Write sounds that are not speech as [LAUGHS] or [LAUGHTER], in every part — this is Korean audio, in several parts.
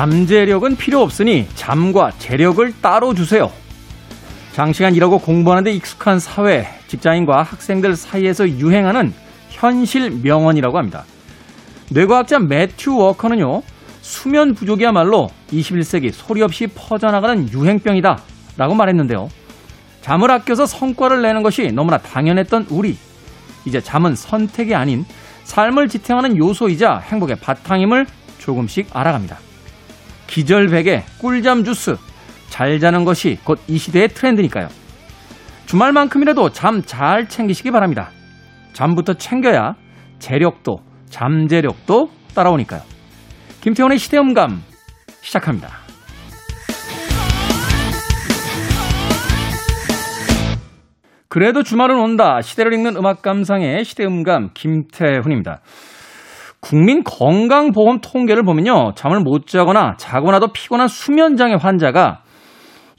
잠재력은 필요 없으니 잠과 재력을 따로 주세요. 장시간 일하고 공부하는데 익숙한 사회, 직장인과 학생들 사이에서 유행하는 현실 명언이라고 합니다. 뇌과학자 매튜 워커는요, 수면 부족이야말로 21세기 소리 없이 퍼져나가는 유행병이다 라고 말했는데요. 잠을 아껴서 성과를 내는 것이 너무나 당연했던 우리. 이제 잠은 선택이 아닌 삶을 지탱하는 요소이자 행복의 바탕임을 조금씩 알아갑니다. 기절백의 꿀잠 주스. 잘 자는 것이 곧 이 시대의 트렌드니까요. 주말만큼이라도 잠 잘 챙기시기 바랍니다. 잠부터 챙겨야 재력도 잠재력도 따라오니까요. 김태원의 시대음감 시작합니다. 그래도 주말은 온다. 시대를 읽는 음악 감상의 시대음감 김태훈입니다. 국민 건강보험 통계를 보면요. 잠을 못 자거나 자거나도 피곤한 수면장애 환자가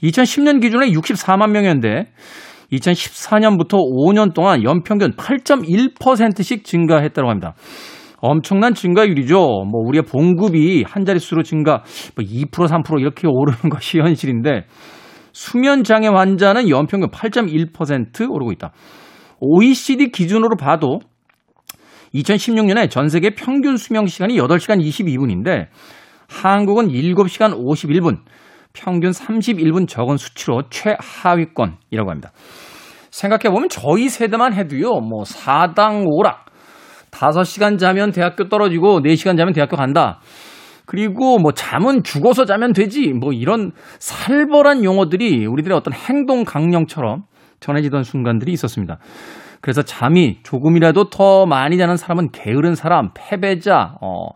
2010년 기준에 64만 명이었는데 2014년부터 5년 동안 연평균 8.1%씩 증가했다고 합니다. 엄청난 증가율이죠. 뭐 우리의 봉급이 한 자릿수로 증가 뭐 2% 3% 이렇게 오르는 것이 현실인데 수면 장애 환자는 연평균 8.1% 오르고 있다. OECD 기준으로 봐도 2016년에 전 세계 평균 수명 시간이 8시간 22분인데 한국은 7시간 51분, 평균 31분 적은 수치로 최하위권이라고 합니다. 생각해보면 저희 세대만 해도요, 뭐, 사당 오락, 5시간 자면 대학교 떨어지고 4시간 자면 대학교 간다. 그리고 뭐 잠은 죽어서 자면 되지. 뭐 이런 살벌한 용어들이 우리들의 어떤 행동 강령처럼 전해지던 순간들이 있었습니다. 그래서 잠이 조금이라도 더 많이 자는 사람은 게으른 사람, 패배자, 어,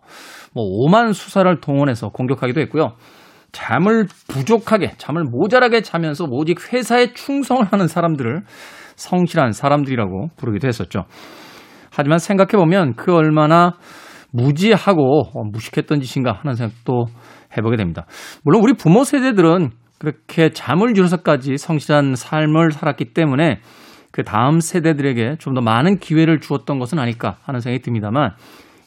뭐 오만 수사를 동원해서 공격하기도 했고요. 잠을 부족하게, 잠을 모자라게 자면서 오직 회사에 충성을 하는 사람들을 성실한 사람들이라고 부르기도 했었죠. 하지만 생각해보면 그 얼마나 무지하고 어, 무식했던 짓인가 하는 생각도 해보게 됩니다. 물론 우리 부모 세대들은 그렇게 잠을 줄여서까지 성실한 삶을 살았기 때문에 그 다음 세대들에게 좀 더 많은 기회를 주었던 것은 아닐까 하는 생각이 듭니다만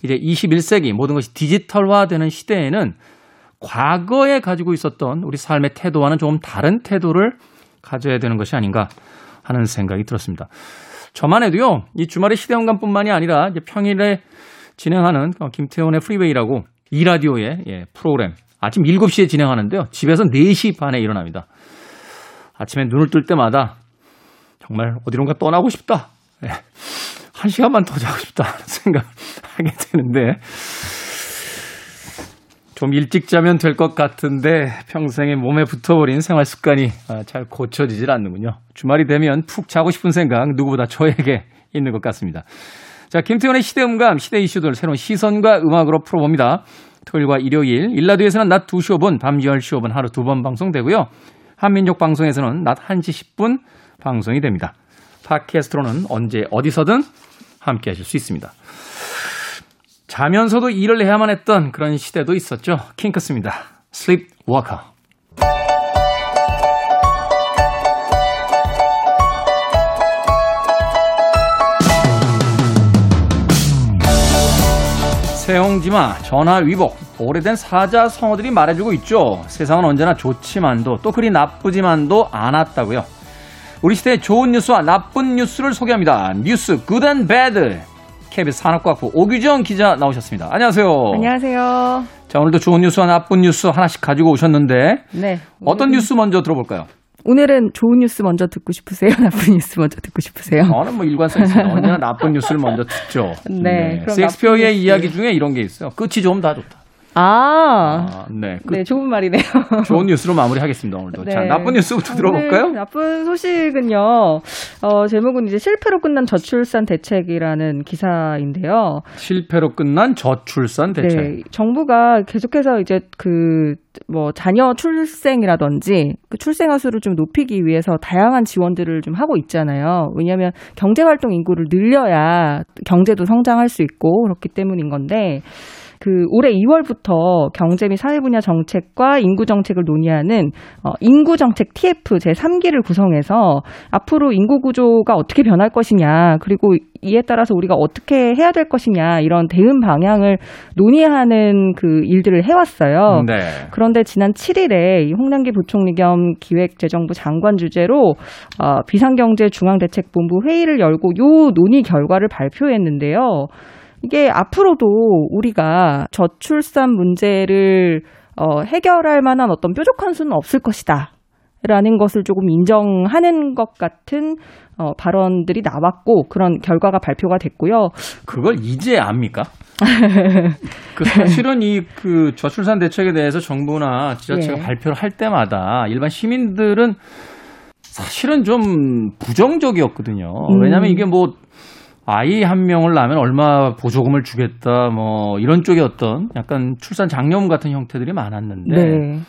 이제 21세기 모든 것이 디지털화되는 시대에는 과거에 가지고 있었던 우리 삶의 태도와는 조금 다른 태도를 가져야 되는 것이 아닌가 하는 생각이 들었습니다. 저만 해도요, 이 주말의 시대음감뿐만이 아니라 이제 평일에 진행하는 어, 김태훈의 프리웨이라고 이 라디오의 예, 프로그램 아침 7시에 진행하는데요. 집에서 4시 반에 일어납니다. 아침에 눈을 뜰 때마다 정말 어디론가 떠나고 싶다. 예, 한 시간만 더 자고 싶다 생각하게 [LAUGHS] 되는데 좀 일찍 자면 될 것 같은데 평생에 몸에 붙어버린 생활 습관이 아, 잘 고쳐지질 않는군요. 주말이 되면 푹 자고 싶은 생각 누구보다 저에게 있는 것 같습니다. 자, 김태훈의 시대음감, 시대 이슈들 새로운 시선과 음악으로 풀어봅니다. 토요일과 일요일, 일라드에서는 낮 2시 5분, 밤 10시 5분 하루 두 번 방송되고요. 한민족 방송에서는 낮 1시 10분 방송이 됩니다. 팟캐스트로는 언제 어디서든 함께 하실 수 있습니다. 자면서도 일을 해야만 했던 그런 시대도 있었죠. 킹크스입니다. Sleepwalker. 세옹지마, 전화 위복, 오래된 사자성어들이 말해주고 있죠. 세상은 언제나 좋지만도 또 그리 나쁘지만도 않았다고요. 우리 시대의 좋은 뉴스와 나쁜 뉴스를 소개합니다. 뉴스 Good and Bad. KBS 산업과학부 오규정 기자 나오셨습니다. 안녕하세요. 안녕하세요. 자, 오늘도 좋은 뉴스와 나쁜 뉴스 하나씩 가지고 오셨는데. 네. 어떤 뉴스 먼저 들어볼까요? 오늘은 좋은 뉴스 먼저 듣고 싶으세요? [LAUGHS] 나쁜 뉴스 먼저 듣고 싶으세요? 저는 뭐 일관성 있습니다. 언제나 나쁜 뉴스를 먼저 듣죠. 네. 네. 섹스피어의 이야기 중에 이런 게 있어요. 끝이 좀 다 좋다. 아, 아 네. 그, 네, 좋은 말이네요. [LAUGHS] 좋은 뉴스로 마무리하겠습니다, 오늘도. 네. 자, 나쁜 뉴스부터 들어볼까요? 나쁜 소식은요, 어, 제목은 이제 실패로 끝난 저출산 대책이라는 기사인데요. 실패로 끝난 저출산 대책. 네, 정부가 계속해서 이제 그, 뭐, 자녀 출생이라든지 그 출생아 수를 좀 높이기 위해서 다양한 지원들을 좀 하고 있잖아요. 왜냐하면 경제활동 인구를 늘려야 경제도 성장할 수 있고 그렇기 때문인 건데, 그 올해 2월부터 경제 및 사회 분야 정책과 인구 정책을 논의하는 어, 인구 정책 TF 제 3기를 구성해서 앞으로 인구 구조가 어떻게 변할 것이냐 그리고 이에 따라서 우리가 어떻게 해야 될 것이냐 이런 대응 방향을 논의하는 그 일들을 해왔어요. 네. 그런데 지난 7일에 홍남기 부총리 겸 기획재정부 장관 주재로 어, 비상경제 중앙대책본부 회의를 열고 요 논의 결과를 발표했는데요. 이게 앞으로도 우리가 저출산 문제를 어, 해결할 만한 어떤 뾰족한 수는 없을 것이다. 라는 것을 조금 인정하는 것 같은 어, 발언들이 나왔고 그런 결과가 발표가 됐고요. 그걸 이제 압니까? [LAUGHS] 그 사실은 이 그 저출산 대책에 대해서 정부나 지자체가 예. 발표를 할 때마다 일반 시민들은 사실은 좀 부정적이었거든요. 음. 왜냐하면 이게 뭐 아이 한 명을 낳으면 얼마 보조금을 주겠다 뭐 이런 쪽의 어떤 약간 출산 장려금 같은 형태들이 많았는데 네.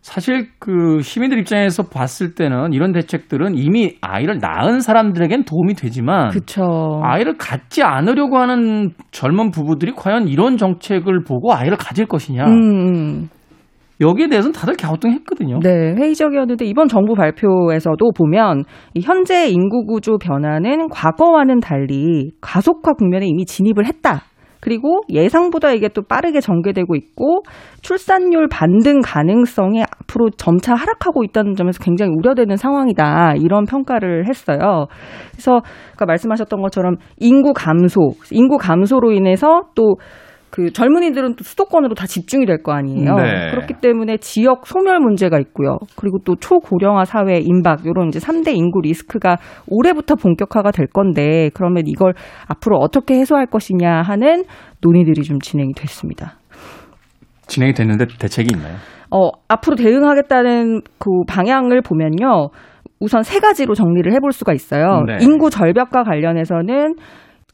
사실 그 시민들 입장에서 봤을 때는 이런 대책들은 이미 아이를 낳은 사람들에겐 도움이 되지만 그쵸. 아이를 갖지 않으려고 하는 젊은 부부들이 과연 이런 정책을 보고 아이를 가질 것이냐 음, 음. 여기에 대해서는 다들 갸우뚱했거든요. 네, 회의적이었는데 이번 정부 발표에서도 보면 이 현재 인구 구조 변화는 과거와는 달리 가속화 국면에 이미 진입을 했다. 그리고 예상보다 이게 또 빠르게 전개되고 있고 출산율 반등 가능성이 앞으로 점차 하락하고 있다는 점에서 굉장히 우려되는 상황이다. 이런 평가를 했어요. 그래서 아까 말씀하셨던 것처럼 인구 감소, 인구 감소로 인해서 또 그 젊은이들은 또 수도권으로 다 집중이 될 거 아니에요. 네. 그렇기 때문에 지역 소멸 문제가 있고요. 그리고 또 초고령화 사회 임박 이런 이제 3대 인구 리스크가 올해부터 본격화가 될 건데 그러면 이걸 앞으로 어떻게 해소할 것이냐 하는 논의들이 좀 진행이 됐습니다. 진행이 됐는데 대책이 있나요? 어, 앞으로 대응하겠다는 그 방향을 보면요. 우선 세 가지로 정리를 해볼 수가 있어요. 네. 인구 절벽과 관련해서는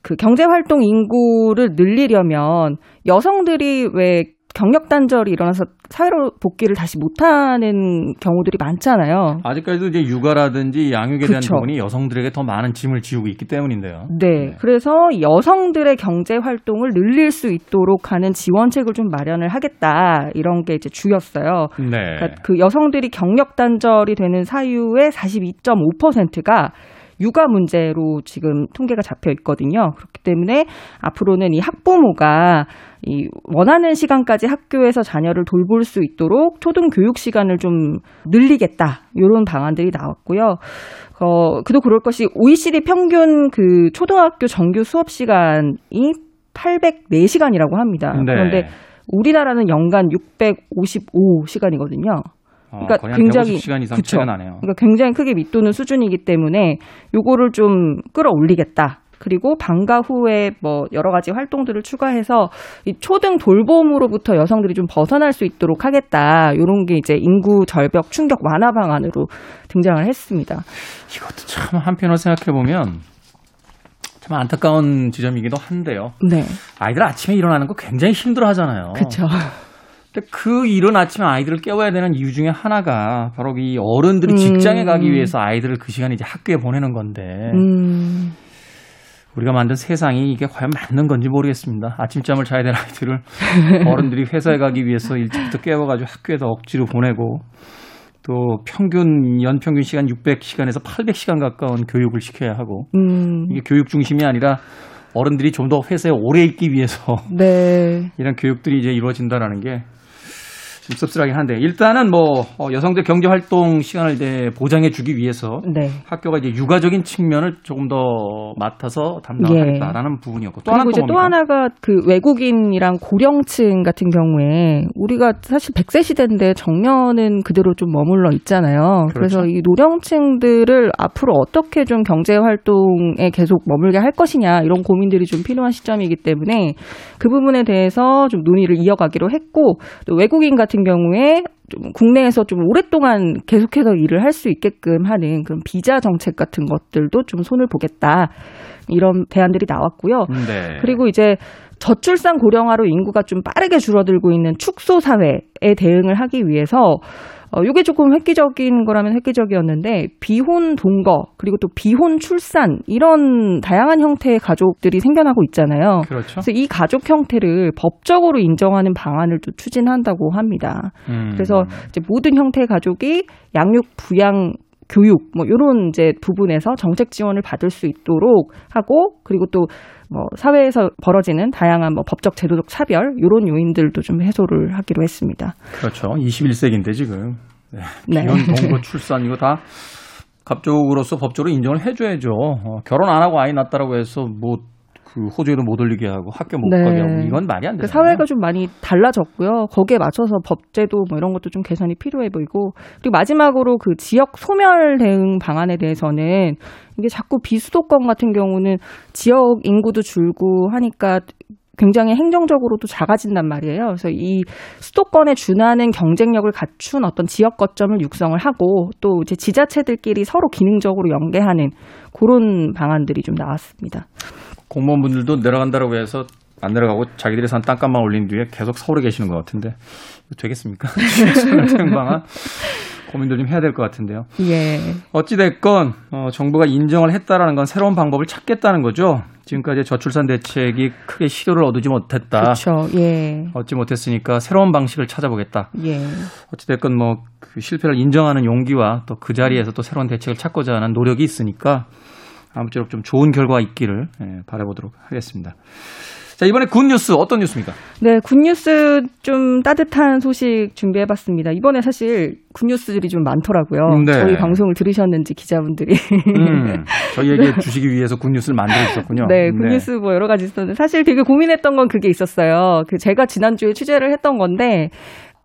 그 경제 활동 인구를 늘리려면 여성들이 왜 경력 단절이 일어나서 사회로 복귀를 다시 못하는 경우들이 많잖아요. 아직까지도 이제 육아라든지 양육에 대한 그쵸. 부분이 여성들에게 더 많은 짐을 지우고 있기 때문인데요. 네. 그래서 여성들의 경제 활동을 늘릴 수 있도록 하는 지원책을 좀 마련을 하겠다. 이런 게 이제 주였어요. 네. 그러니까 그 여성들이 경력 단절이 되는 사유의 42.5%가 육아 문제로 지금 통계가 잡혀 있거든요. 그렇기 때문에 앞으로는 이 학부모가 이 원하는 시간까지 학교에서 자녀를 돌볼 수 있도록 초등 교육 시간을 좀 늘리겠다. 이런 방안들이 나왔고요. 어, 그도 그럴 것이 OECD 평균 그 초등학교 정규 수업 시간이 804시간이라고 합니다. 네. 그런데 우리나라는 연간 655시간이거든요. 어, 그러니까 한 굉장히 150시간 이상 그쵸. 나네요. 그러니까 굉장히 크게 밑도는 수준이기 때문에 요거를 좀 끌어올리겠다. 그리고 방과 후에 뭐 여러 가지 활동들을 추가해서 이 초등 돌봄으로부터 여성들이 좀 벗어날 수 있도록 하겠다. 요런 게 이제 인구 절벽 충격 완화 방안으로 등장을 했습니다. 이것도 참 한편으로 생각해 보면 참 안타까운 지점이기도 한데요. 네. 아이들 아침에 일어나는 거 굉장히 힘들어 하잖아요. 그렇죠. 그 이른 아침에 아이들을 깨워야 되는 이유 중에 하나가 바로 이 어른들이 음. 직장에 가기 위해서 아이들을 그 시간에 이제 학교에 보내는 건데 음. 우리가 만든 세상이 이게 과연 맞는 건지 모르겠습니다. 아침잠을 자야 될 아이들을 [LAUGHS] 어른들이 회사에 가기 위해서 일찍부터 깨워가지고 학교에다 억지로 보내고 또 평균 연평균 시간 600시간에서 800시간 가까운 교육을 시켜야 하고 음. 이게 교육 중심이 아니라 어른들이 좀 더 회사에 오래 있기 위해서 네. [LAUGHS] 이런 교육들이 이제 이루어진다라는 게 좀 씁쓸하긴 한데 일단은 뭐 어, 여성들 경제 활동 시간을 이제 보장해 주기 위해서 네. 학교가 이제 육아적인 측면을 조금 더 맡아서 담당하겠다라는 부분이었고 또 하나 그리고 또 이제 또? 하나가 그 외국인이랑 고령층 같은 경우에 우리가 사실 100세 시대인데 정년은 그대로 좀 머물러 있잖아요. 그래서 그렇죠. 이 노령층들을 앞으로 어떻게 좀 경제 활동에 계속 머물게 할 것이냐 이런 고민들이 좀 필요한 시점이기 때문에 그 부분에 대해서 좀 논의를 이어가기로 했고 또 외국인 같은 경우에 좀 국내에서 좀 오랫동안 계속해서 일을 할 수 있게끔 하는 그런 비자 정책 같은 것들도 좀 손을 보겠다. 이런 대안들이 나왔고요. 네. 그리고 이제 저출산 고령화로 인구가 좀 빠르게 줄어들고 있는 축소 사회에 대응을 하기 위해서 어, 요게 조금 획기적인 거라면 획기적이었는데 비혼 동거 그리고 또 비혼 출산 이런 다양한 형태의 가족들이 생겨나고 있잖아요. 그렇죠. 그래서 이 가족 형태를 법적으로 인정하는 방안을 또 추진한다고 합니다. 음. 그래서 이제 모든 형태의 가족이 양육, 부양, 교육 뭐 요런 이제 부분에서 정책 지원을 받을 수 있도록 하고 그리고 또 뭐 사회에서 벌어지는 다양한 뭐 법적 제도적 차별 요런 요인들도 좀 해소를 하기로 했습니다. 그렇죠. 21세기인데 지금 네. 네. 비혼 동거 출산 이거 다 갑족으로서 법적으로 인정을 해줘야죠. 어, 결혼 안 하고 아이 낳았다라고 해서 뭐 그 호주에도 못 올리게 하고 학교 못 네. 가게 하고 이건 말이 안그 되잖아요. 사회가 좀 많이 달라졌고요. 거기에 맞춰서 법제도 뭐 이런 것도 좀 개선이 필요해 보이고 그리고 마지막으로 그 지역 소멸 대응 방안에 대해서는 이게 자꾸 비수도권 같은 경우는 지역 인구도 줄고 하니까 굉장히 행정적으로도 작아진단 말이에요. 그래서 이 수도권에 준하는 경쟁력을 갖춘 어떤 지역 거점을 육성을 하고 또 이제 지자체들끼리 서로 기능적으로 연계하는 그런 방안들이 좀 나왔습니다. 공무원분들도 내려간다라고 해서 안 내려가고 자기들이 산 땅값만 올린 뒤에 계속 서울에 계시는 것 같은데 되겠습니까? [LAUGHS] 방안 고민도 좀 해야 될 것 같은데요. 예. 어찌됐건 어, 정부가 인정을 했다라는 건 새로운 방법을 찾겠다는 거죠. 지금까지 저출산 대책이 크게 실효를 얻지 못했다. 그렇죠. 예. 얻지 못했으니까 새로운 방식을 찾아보겠다. 예. 어찌됐건 뭐 그 실패를 인정하는 용기와 또 그 자리에서 또 새로운 대책을 찾고자 하는 노력이 있으니까 아무쪼록 좀 좋은 결과가 있기를 예, 바라보도록 하겠습니다. 자 이번에 good news 어떤 뉴스입니까? 네, good news 좀 따뜻한 소식 준비해봤습니다. 이번에 사실 good news들이 좀 많더라고요. 네. 저희 방송을 들으셨는지 기자분들이. 음, [LAUGHS] 저희에게 주시기 위해서 good news를 만들어 주셨군요. 네, good news 뭐 여러 가지 있었는데 사실 되게 고민했던 건 그게 있었어요. 그 제가 지난주에 취재를 했던 건데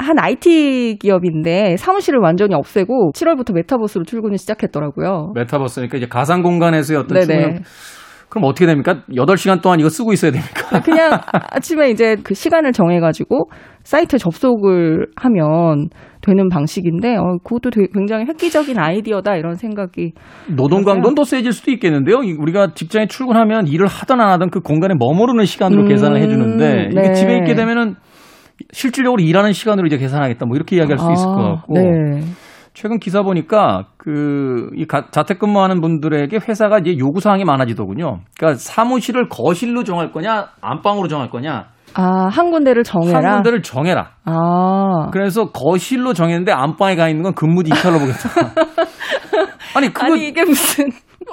한 IT 기업인데 사무실을 완전히 없애고 7월부터 메타버스로 출근을 시작했더라고요. 메타버스니까 이제 가상 공간에서의 어떤 네네. 그럼 어떻게 됩니까? 8시간 동안 이거 쓰고 있어야 됩니까? 그냥 아침에 이제 그 시간을 정해가지고 사이트에 접속을 하면 되는 방식인데, 어, 그것도 되게 굉장히 획기적인 아이디어다 이런 생각이. 노동 강도는 더 세질 수도 있겠는데요. 이- 우리가 직장에 출근하면 일을 하든 안 하든 그 공간에 머무르는 시간으로 음, 계산을 해주는데 이게 네. 집에 있게 되면은 실질적으로 일하는 시간으로 이제 계산하겠다. 뭐 이렇게 이야기할 수 있을 것 아, 같고. 네. 최근 기사 보니까 그이 자택근무하는 분들에게 회사가 이제 요구 사항이 많아지더군요. 그러니까 사무실을 거실로 정할 거냐, 안방으로 정할 거냐, 아, 한 군데를 정해라. 한 군데를 정해라. 아. 그래서 거실로 정했는데 안방에 가 있는 건 근무지 이탈로 보겠다. [LAUGHS] 아니 그거 아니, 이게 무슨.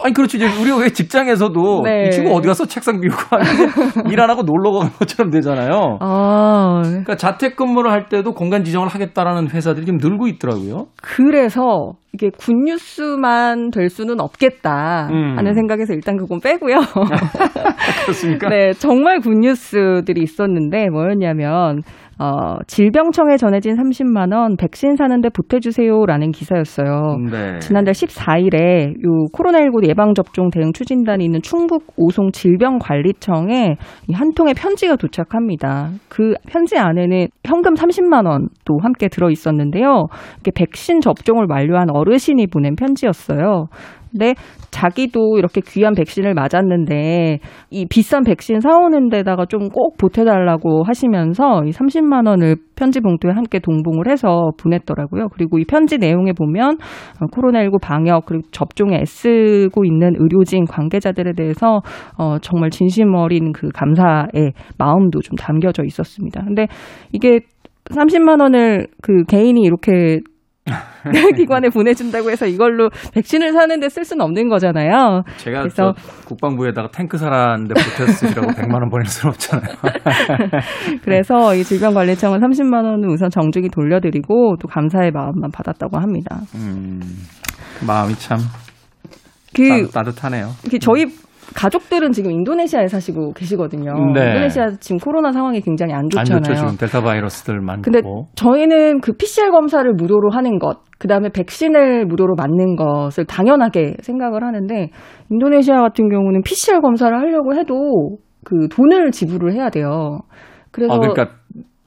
아니 그렇지 이제 우리가 왜 직장에서도 [LAUGHS] 네. 이 친구 어디 가서 책상 비우고 하면서 일안 하고 [LAUGHS] 놀러 가는 것처럼 되잖아요. 아. 그러니까 자택 근무를 할 때도 공간 지정을 하겠다라는 회사들이 좀 늘고 있더라고요. 그래서 이게 굿뉴스만 될 수는 없겠다 음. 하는 생각에서 일단 그건 빼고요. [LAUGHS] 그렇습니까? 네, 정말 굿뉴스들이 있었는데 뭐였냐면 어, 질병청에 전해진 30만 원 백신 사는데 보태주세요라는 기사였어요. 네. 지난달 14일에 요 코로나19 예방 접종 대응 추진단이 있는 충북 오송 질병관리청에 이한 통의 편지가 도착합니다. 그 편지 안에는 현금 30만 원도 함께 들어 있었는데요. 이게 백신 접종을 완료한 어 르신이 보낸 편지였어요. 근데 자기도 이렇게 귀한 백신을 맞았는데 이 비싼 백신 사오는 데다가 좀 꼭 보태달라고 하시면서 이 30만 원을 편지 봉투에 함께 동봉을 해서 보냈더라고요. 그리고 이 편지 내용에 보면 어, 코로나19 방역 그리고 접종에 애쓰고 있는 의료진 관계자들에 대해서 어, 정말 진심 어린 그 감사의 마음도 좀 담겨져 있었습니다. 근데 이게 30만 원을 그 개인이 이렇게 [LAUGHS] 기관에 보내준다고 해서 이걸로 백신을 사는데 쓸 수는 없는 거잖아요. 제가 그래서- 저 국방부에다가 탱크 사라는데 보태서 쓰시라고 100만 원 보낼 수는 없잖아요. 그래서 이 질병관리청은 30만 원을 우선 정중히 돌려드리고 또 감사의 마음만 받았다고 합니다. 음, 그 마음이 참 그 따, 뜻하네요 저희 가족들은 지금 인도네시아에 사시고 계시거든요. 네. 인도네시아 지금 코로나 상황이 굉장히 안안 좋잖아요. 좋죠 지금 델타 바이러스들 많고. 근데 저희는 그 PCR 검사를 무료로 하는 것, 그 다음에 백신을 무료로 맞는 것을 당연하게 생각을 하는데, 인도네시아 같은 경우는 PCR 검사를 하려고 해도 그 돈을 지불을 해야 돼요. 그래서. 아, 그러니까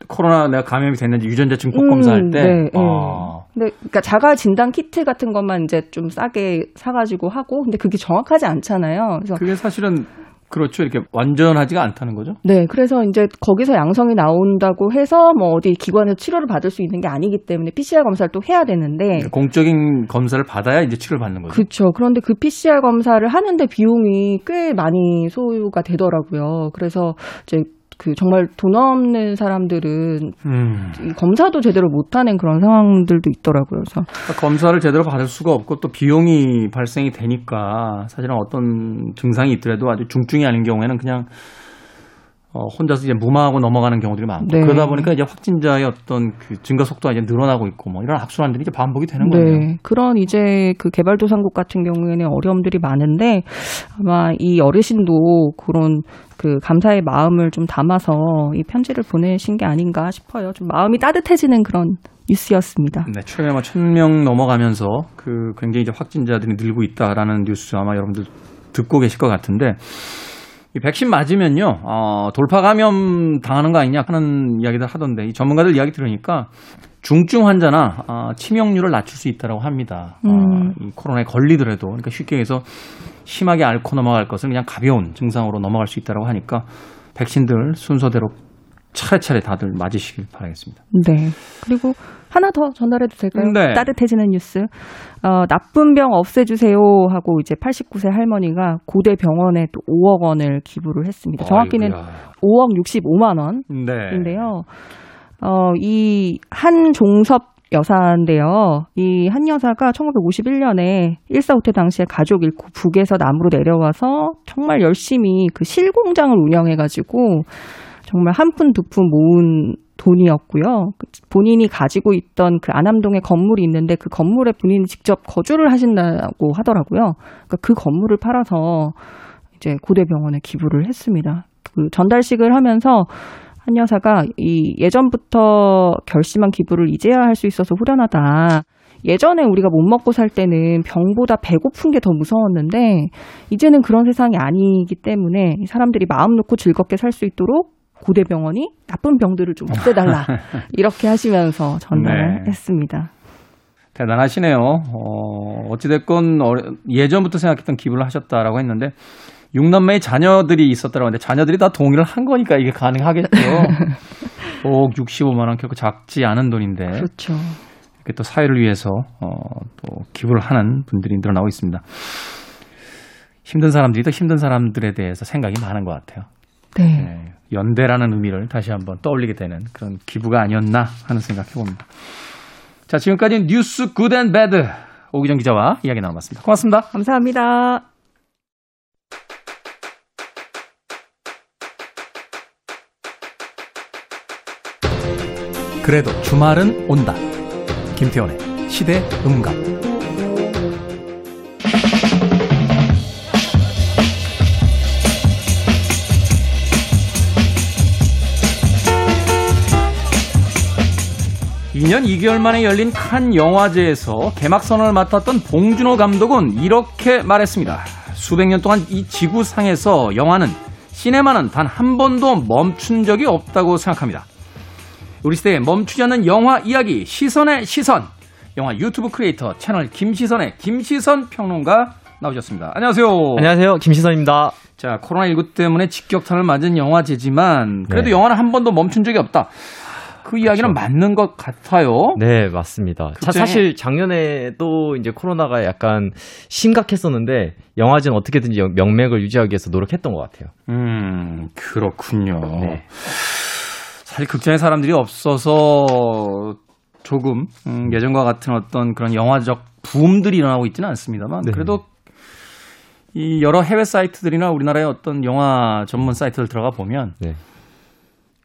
코로나 내가 감염이 됐는지 유전자 증폭 음, 검사할 때. 네, 네. 아, 근데 그러니까 자가 진단 키트 같은 것만 이제 좀 싸게 사가지고 하고, 근데 그게 정확하지 않잖아요. 그래서 그게 사실은 그렇죠. 이렇게 완전하지가 않다는 거죠. 네, 그래서 이제 거기서 양성이 나온다고 해서 뭐 어디 기관에서 치료를 받을 수 있는 게 아니기 때문에 PCR 검사를 또 해야 되는데 공적인 검사를 받아야 이제 치료를 받는 거죠. 그렇죠. 그런데 그 PCR 검사를 하는데 비용이 꽤 많이 소요가 되더라고요. 그래서 이제 그 정말 돈 없는 사람들은 음. 이 검사도 제대로 못하는 그런 상황들도 있더라고요. 그래서 그러니까 검사를 제대로 받을 수가 없고 또 비용이 발생이 되니까 사실은 어떤 증상이 있더라도 아주 중증이 아닌 경우에는 그냥 어, 혼자서 이제 무마하고 넘어가는 경우들이 많고 네. 그러다 보니까 이제 확진자의 어떤 그 증가 속도가 이제 늘어나고 있고 뭐 이런 악순환들이 이제 반복이 되는 거예요. 네. 그런 이제 그 개발도상국 같은 경우에는 어려움들이 많은데 아마 이 어르신도 그런 그 감사의 마음을 좀 담아서 이 편지를 보내신 게 아닌가 싶어요. 좀 마음이 따뜻해지는 그런 뉴스였습니다. 네, 최근에 뭐 1000명 넘어가면서 그 굉장히 이제 확진자들이 늘고 있다라는 뉴스 아마 여러분들 듣고 계실 것 같은데 이 백신 맞으면요, 어, 돌파 감염 당하는 거 아니냐 하는 이야기들 하던데 이 전문가들 이야기 들으니까 중증 환자나 어, 치명률을 낮출 수 있다고 합니다. 어, 음. 이 코로나에 걸리더라도 그러니까 쉽게 해서 심하게 앓고 넘어갈 것을 그냥 가벼운 증상으로 넘어갈 수 있다고 하니까 백신들 순서대로 차례차례 다들 맞으시길 바라겠습니다. 네. 그리고 하나 더 전달해도 될까요? 네. 따뜻해지는 뉴스. 어, 나쁜 병 없애주세요 하고 이제 89세 할머니가 고대 병원에 또 5억 원을 기부를 했습니다. 정확히는 아이고야. 5억 65만 원. 네. 인데요. 어, 이 한종섭 여사인데요. 이 한 여사가 1951년에 1사 후퇴 당시에 가족 잃고 북에서 남으로 내려와서 정말 열심히 그 실공장을 운영해가지고 정말 한 푼 두 푼 모은 돈이었고요. 그 본인이 가지고 있던 그 안암동에 건물이 있는데 그 건물에 본인이 직접 거주를 하신다고 하더라고요. 그러니까 그 건물을 팔아서 이제 고대병원에 기부를 했습니다. 그 전달식을 하면서 한 여사가 이 예전부터 결심한 기부를 이제야 할 수 있어서 후련하다. 예전에 우리가 못 먹고 살 때는 병보다 배고픈 게 더 무서웠는데 이제는 그런 세상이 아니기 때문에 사람들이 마음 놓고 즐겁게 살 수 있도록 고대병원이 나쁜 병들을 좀 없애달라 [LAUGHS] 이렇게 하시면서 전달을 네. 했습니다. 대단하시네요. 어, 어찌됐건 어, 예전부터 생각했던 기부를 하셨다라고 했는데 육남매의 자녀들이 있었다고 하는데 자녀들이 다 동의를 한 거니까 이게 가능하겠죠. [LAUGHS] 5억 65만 원 결코 작지 않은 돈인데 그렇죠. 이렇게 또 사회를 위해서 어, 또 기부를 하는 분들이 늘어나고 있습니다. 힘든 사람들이 더 힘든 사람들에 대해서 생각이 많은 것 같아요. 네. 네, 연대라는 의미를 다시 한번 떠올리게 되는 그런 기부가 아니었나 하는 생각해 봅니다. 자, 지금까지 뉴스 Good and Bad 오기정 기자와 이야기 나눠봤습니다. 고맙습니다. 감사합니다. 그래도 주말은 온다. 김태훈의 시대음감. (2년 2개월) 만에 열린 칸 영화제에서 개막선을 맡았던 봉준호 감독은 이렇게 말했습니다. 수백 년 동안 이 지구상에서 영화는 시네마는 단 한 번도 멈춘 적이 없다고 생각합니다. 우리 시대에 멈추지 않는 영화 이야기 시선의 시선 영화 유튜브 크리에이터 채널 김시선의 김시선 평론가 나오셨습니다. 안녕하세요. 안녕하세요. 김시선입니다. 자 코로나19 때문에 직격탄을 맞은 영화제지만 그래도 네. 영화는 한 번도 멈춘 적이 없다. 그 이야기는 맞는 것 같아요. 네, 맞습니다. 자, 사실 작년에도 이제 코로나가 약간 심각했었는데 영화제는 어떻게든지 영- 명맥을 유지하기 위해서 노력했던 것 같아요. 음 그렇군요. 네. 사실 극장에 사람들이 없어서 조금 음, 예전과 같은 어떤 그런 영화적 붐들이 일어나고 있지는 않습니다만 네. 그래도 이 여러 해외 사이트들이나 우리나라의 어떤 영화 전문 사이트들 들어가 보면 네.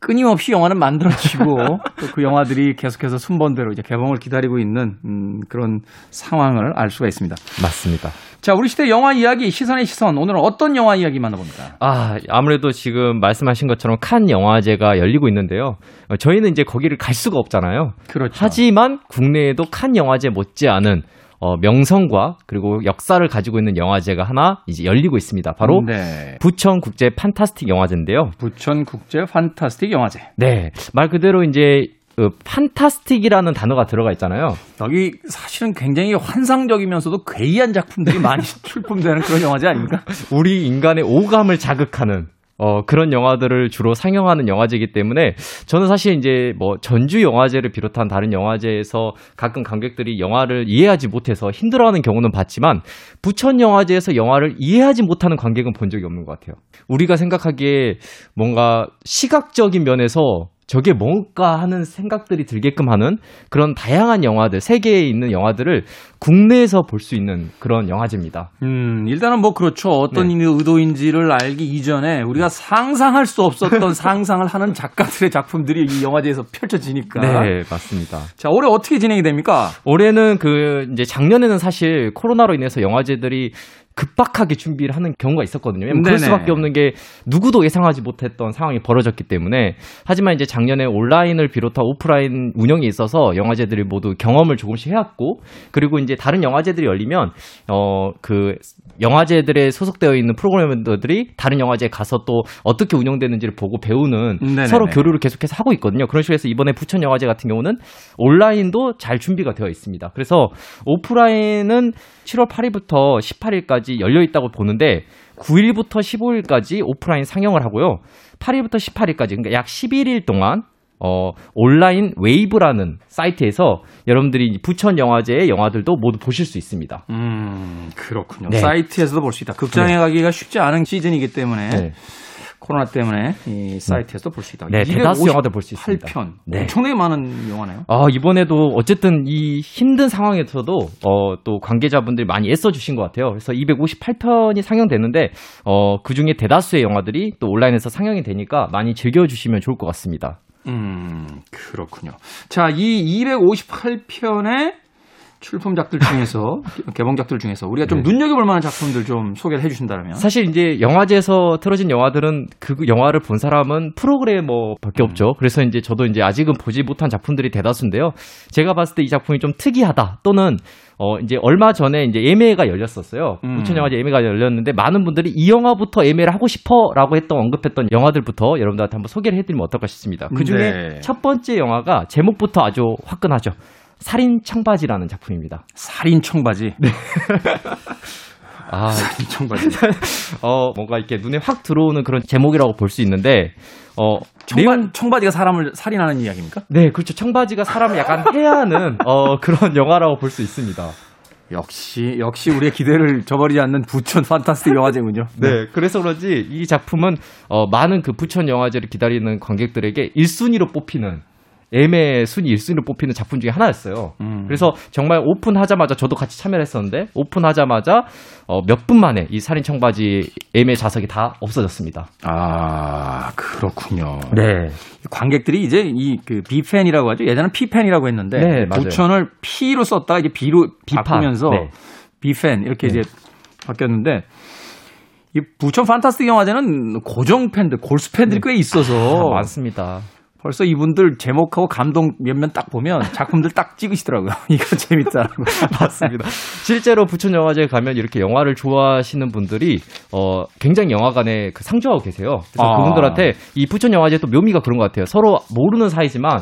끊임없이 영화는 만들어지고 [LAUGHS] 또 그 영화들이 계속해서 순번대로 이제 개봉을 기다리고 있는 음, 그런 상황을 알 수가 있습니다. 맞습니다. 자, 우리 시대 영화 이야기 시선의 시선 오늘은 어떤 영화 이야기 만나봅니까? 아, 아무래도 지금 말씀하신 것처럼 칸 영화제가 열리고 있는데요. 어, 저희는 이제 거기를 갈 수가 없잖아요. 그렇죠. 하지만 국내에도 칸 영화제 못지않은 어, 명성과 그리고 역사를 가지고 있는 영화제가 하나 이제 열리고 있습니다. 바로 네. 부천 국제 판타스틱 영화제인데요. 부천 국제 판타스틱 영화제. 네. 말 그대로 이제 그 판타스틱이라는 단어가 들어가 있잖아요. 여기 사실은 굉장히 환상적이면서도 괴이한 작품들이 많이 [LAUGHS] 출품되는 그런 영화제 아닙니까? 우리 인간의 오감을 자극하는 어, 그런 영화들을 주로 상영하는 영화제이기 때문에 저는 사실 이제 뭐 전주 영화제를 비롯한 다른 영화제에서 가끔 관객들이 영화를 이해하지 못해서 힘들어하는 경우는 봤지만 부천 영화제에서 영화를 이해하지 못하는 관객은 본 적이 없는 것 같아요. 우리가 생각하기에 뭔가 시각적인 면에서 저게 뭔가 하는 생각들이 들게끔 하는 그런 다양한 영화들, 세계에 있는 영화들을 국내에서 볼 수 있는 그런 영화제입니다. 음, 일단은 뭐 그렇죠. 어떤 네. 의도인지를 알기 이전에 우리가 상상할 수 없었던 [LAUGHS] 상상을 하는 작가들의 작품들이 이 영화제에서 펼쳐지니까. 네, 맞습니다. 자, 올해 어떻게 진행이 됩니까? 올해는 그 이제 작년에는 사실 코로나로 인해서 영화제들이 급박하게 준비를 하는 경우가 있었거든요. 그럴 수밖에 없는 게 누구도 예상하지 못했던 상황이 벌어졌기 때문에 하지만 이제 작년에 온라인을 비롯한 오프라인 운영이 있어서 영화제들이 모두 경험을 조금씩 해왔고 그리고 이제 다른 영화제들이 열리면 어 그 영화제들에 소속되어 있는 프로그래머들이 다른 영화제에 가서 또 어떻게 운영되는지를 보고 배우는 네네네. 서로 교류를 계속해서 하고 있거든요. 그런 식으로 해서 이번에 부천 영화제 같은 경우는 온라인도 잘 준비가 되어 있습니다. 그래서 오프라인은 7월 8일부터 18일까지 열려 있다고 보는데 9일부터 15일까지 오프라인 상영을 하고요. 8일부터 18일까지 그러니까 약 11일 동안 어, 온라인 웨이브라는 사이트에서 여러분들이 부천 영화제의 영화들도 모두 보실 수 있습니다. 음, 그렇군요. 네. 사이트에서도 볼 수 있다. 극장에 네. 가기가 쉽지 않은 시즌이기 때문에 네. 코로나 때문에 이 사이트에서도 볼 수 있다. 네, 대다수 영화들 볼 수 있습니다. 8편. 네. 엄청나게 많은 영화네요. 아, 이번에도 어쨌든 이 힘든 상황에서도 어, 또 관계자분들이 많이 애써 주신 것 같아요. 그래서 258편이 상영됐는데 어, 그중에 대다수의 영화들이 또 온라인에서 상영이 되니까 많이 즐겨 주시면 좋을 것 같습니다. 음, 그렇군요. 자, 이 258편의 출품작들 중에서 [LAUGHS] 개봉작들 중에서 우리가 좀 네. 눈여겨볼 만한 작품들 좀 소개를 해주신다면 사실 이제 영화제에서 틀어진 영화들은 그 영화를 본 사람은 프로그래머밖에 음. 없죠. 그래서 이제 저도 이제 아직은 보지 못한 작품들이 대다수인데요. 제가 봤을 때 이 작품이 좀 특이하다 또는 어 이제 얼마 전에 이제 예매가 열렸었어요. 음. 부천 영화제 예매가 열렸는데 많은 분들이 이 영화부터 예매를 하고 싶어라고 했던 언급했던 영화들부터 여러분들한테 한번 소개를 해드리면 어떨까 싶습니다. 그 중에 네. 첫 번째 영화가 제목부터 아주 화끈하죠. 살인 청바지라는 작품입니다. 살인 청바지. 네. [LAUGHS] 아, [LAUGHS] 청바지. 어, 뭔가 이렇게 눈에 확 들어오는 그런 제목이라고 볼 수 있는데, 어, 청바, 내용... 청바지가 사람을 살인하는 이야기입니까? 네, 그렇죠. 청바지가 사람을 약간 해하는, 어, [LAUGHS] 그런 영화라고 볼 수 있습니다. 역시 역시 우리의 기대를 저버리지 않는 부천 판타스틱 영화제군요. 네. [LAUGHS] 네, 그래서 그런지 이 작품은 어, 많은 그 부천 영화제를 기다리는 관객들에게 1순위로 뽑히는 애매 순위 1순위로 뽑히는 작품 중에 하나였어요. 음. 그래서 정말 오픈하자마자 저도 같이 참여를 했었는데 오픈하자마자 어, 몇 분 만에 이 살인 청바지 애매 좌석이 다 없어졌습니다. 아 그렇군요. 네. 관객들이 이제 이 그 B팬이라고 하죠. 예전에 P팬이라고 했는데 네, 부천을 P로 썼다가 이제 B로 비판. 바꾸면서 네. B팬 이렇게 네. 이제 바뀌었는데 이 부천 판타스틱 영화제는 고정 팬들, 골수 팬들이 꽤 있어서 아, 많습니다. 벌써 이분들 제목하고 감동 몇면 딱 보면 작품들 딱 찍으시더라고요. [LAUGHS] 이거 재밌다라고. [LAUGHS] 맞습니다. 실제로 부천 영화제에 가면 이렇게 영화를 좋아하시는 분들이 어 굉장히 영화관에 그 상주하고 계세요. 그래서 아. 그분들한테 이 부천 영화제 또 묘미가 그런 것 같아요. 서로 모르는 사이지만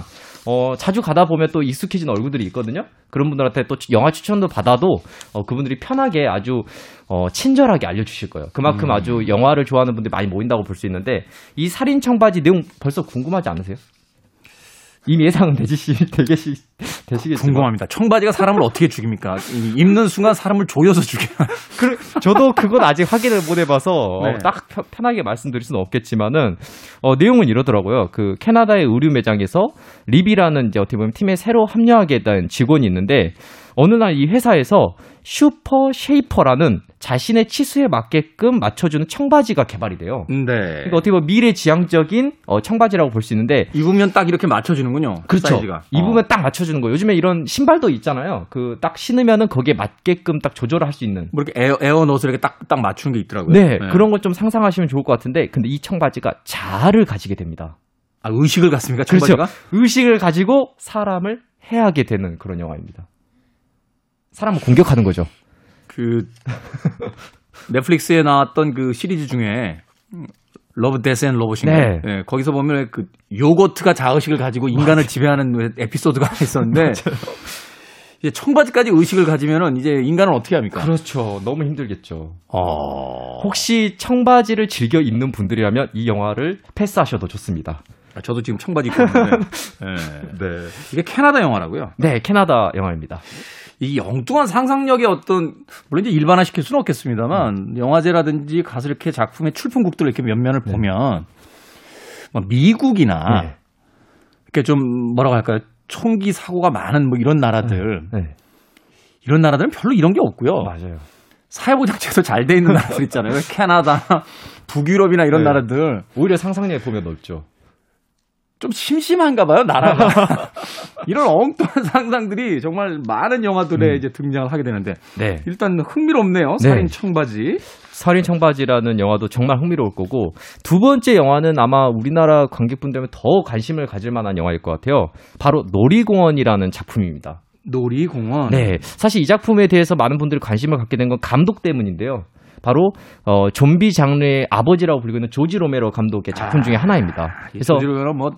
어, 자주 가다 보면 또 익숙해진 얼굴들이 있거든요. 그런 분들한테 또 영화 추천도 받아도 어, 그분들이 편하게 아주 어, 친절하게 알려주실 거예요. 그만큼 음. 아주 영화를 좋아하는 분들이 많이 모인다고 볼 수 있는데 이 살인 청바지 내용 벌써 궁금하지 않으세요? 이미 예상은 되시, 되시겠 되시겠죠. 궁금합니다. 청바지가 사람을 어떻게 죽입니까? 입는 순간 사람을 조여서 죽여요. [LAUGHS] 그, 저도 그건 아직 확인을 못 해봐서 어, 네. 어, 딱 편하게 말씀드릴 수는 없겠지만은 어, 내용은 이러더라고요. 그 캐나다의 의류 매장에서 리비라는 이제 어떻게 보면 팀에 새로 합류하게 된 직원이 있는데 어느 날 이 회사에서 Super Shaper라는 자신의 치수에 맞게끔 맞춰주는 청바지가 개발이 돼요. 네. 그러니까 어떻게 보면 미래지향적인 어, 청바지라고 볼 수 있는데 입으면 딱 이렇게 맞춰주는군요. 그렇죠. 사이즈가. 입으면 어. 딱 맞춰주는 거예요. 요즘에 이런 신발도 있잖아요. 그 딱 신으면은 거기에 맞게끔 딱 조절을 할 수 있는. 뭐 이렇게 에어, 에어넛을 이렇게 딱, 딱 맞추는 게 있더라고요. 네, 네. 그런 걸 좀 상상하시면 좋을 것 같은데 근데 이 청바지가 자아를 가지게 됩니다. 아, 의식을 갖습니까? 청바지가? 그렇죠. 의식을 가지고 사람을 해하게 되는 그런 영화입니다. 사람을 공격하는 거죠. 그 넷플릭스에 나왔던 그 시리즈 중에 Love Death and Robot인가요? 네. 예, 거기서 보면 그 요거트가 자의식을 가지고 인간을 지배하는 에피소드가 하나 있었는데 [LAUGHS] 이제 청바지까지 의식을 가지면은 이제 인간은 어떻게 합니까? 그렇죠. 너무 힘들겠죠. 어... 혹시 청바지를 즐겨 입는 분들이라면 이 영화를 패스하셔도 좋습니다. 아, 저도 지금 청바지 입고 있는데 [LAUGHS] 예. 네. 이게 캐나다 영화라고요. 네, 캐나다 영화입니다. 이 엉뚱한 상상력의 어떤 물론 이제 일반화 시킬 수는 없겠습니다만 영화제라든지 가서 이렇게 작품의 출품국들 이렇게 몇 면을 보면 뭐 미국이나 네. 이렇게 좀 뭐라고 할까요 총기 사고가 많은 뭐 이런 나라들 네. 이런 나라들은 별로 이런 게 없고요 맞아요. 사회보장제도 잘 돼 있는 나라들 있잖아요 [LAUGHS] 캐나다 북유럽이나 이런 네. 나라들 오히려 상상력에 보면 넓죠. 좀 심심한가 봐요 나라가 [LAUGHS] 이런 엉뚱한 상상들이 정말 많은 영화들에 음. 이제 등장을 하게 되는데 네. 일단 흥미롭네요. 네. 살인 청바지. 살인 청바지라는 영화도 정말 흥미로울 거고 두 번째 영화는 아마 우리나라 관객분들면 더 관심을 가질 만한 영화일 것 같아요. 바로 놀이공원이라는 작품입니다. 놀이공원. 네, 사실 이 작품에 대해서 많은 분들이 관심을 갖게 된 건 감독 때문인데요. 바로 어, 좀비 장르의 아버지라고 불리고 있는 조지 로메로 감독의 작품 중에 하나입니다. 그래서 그래서 그래서 뭐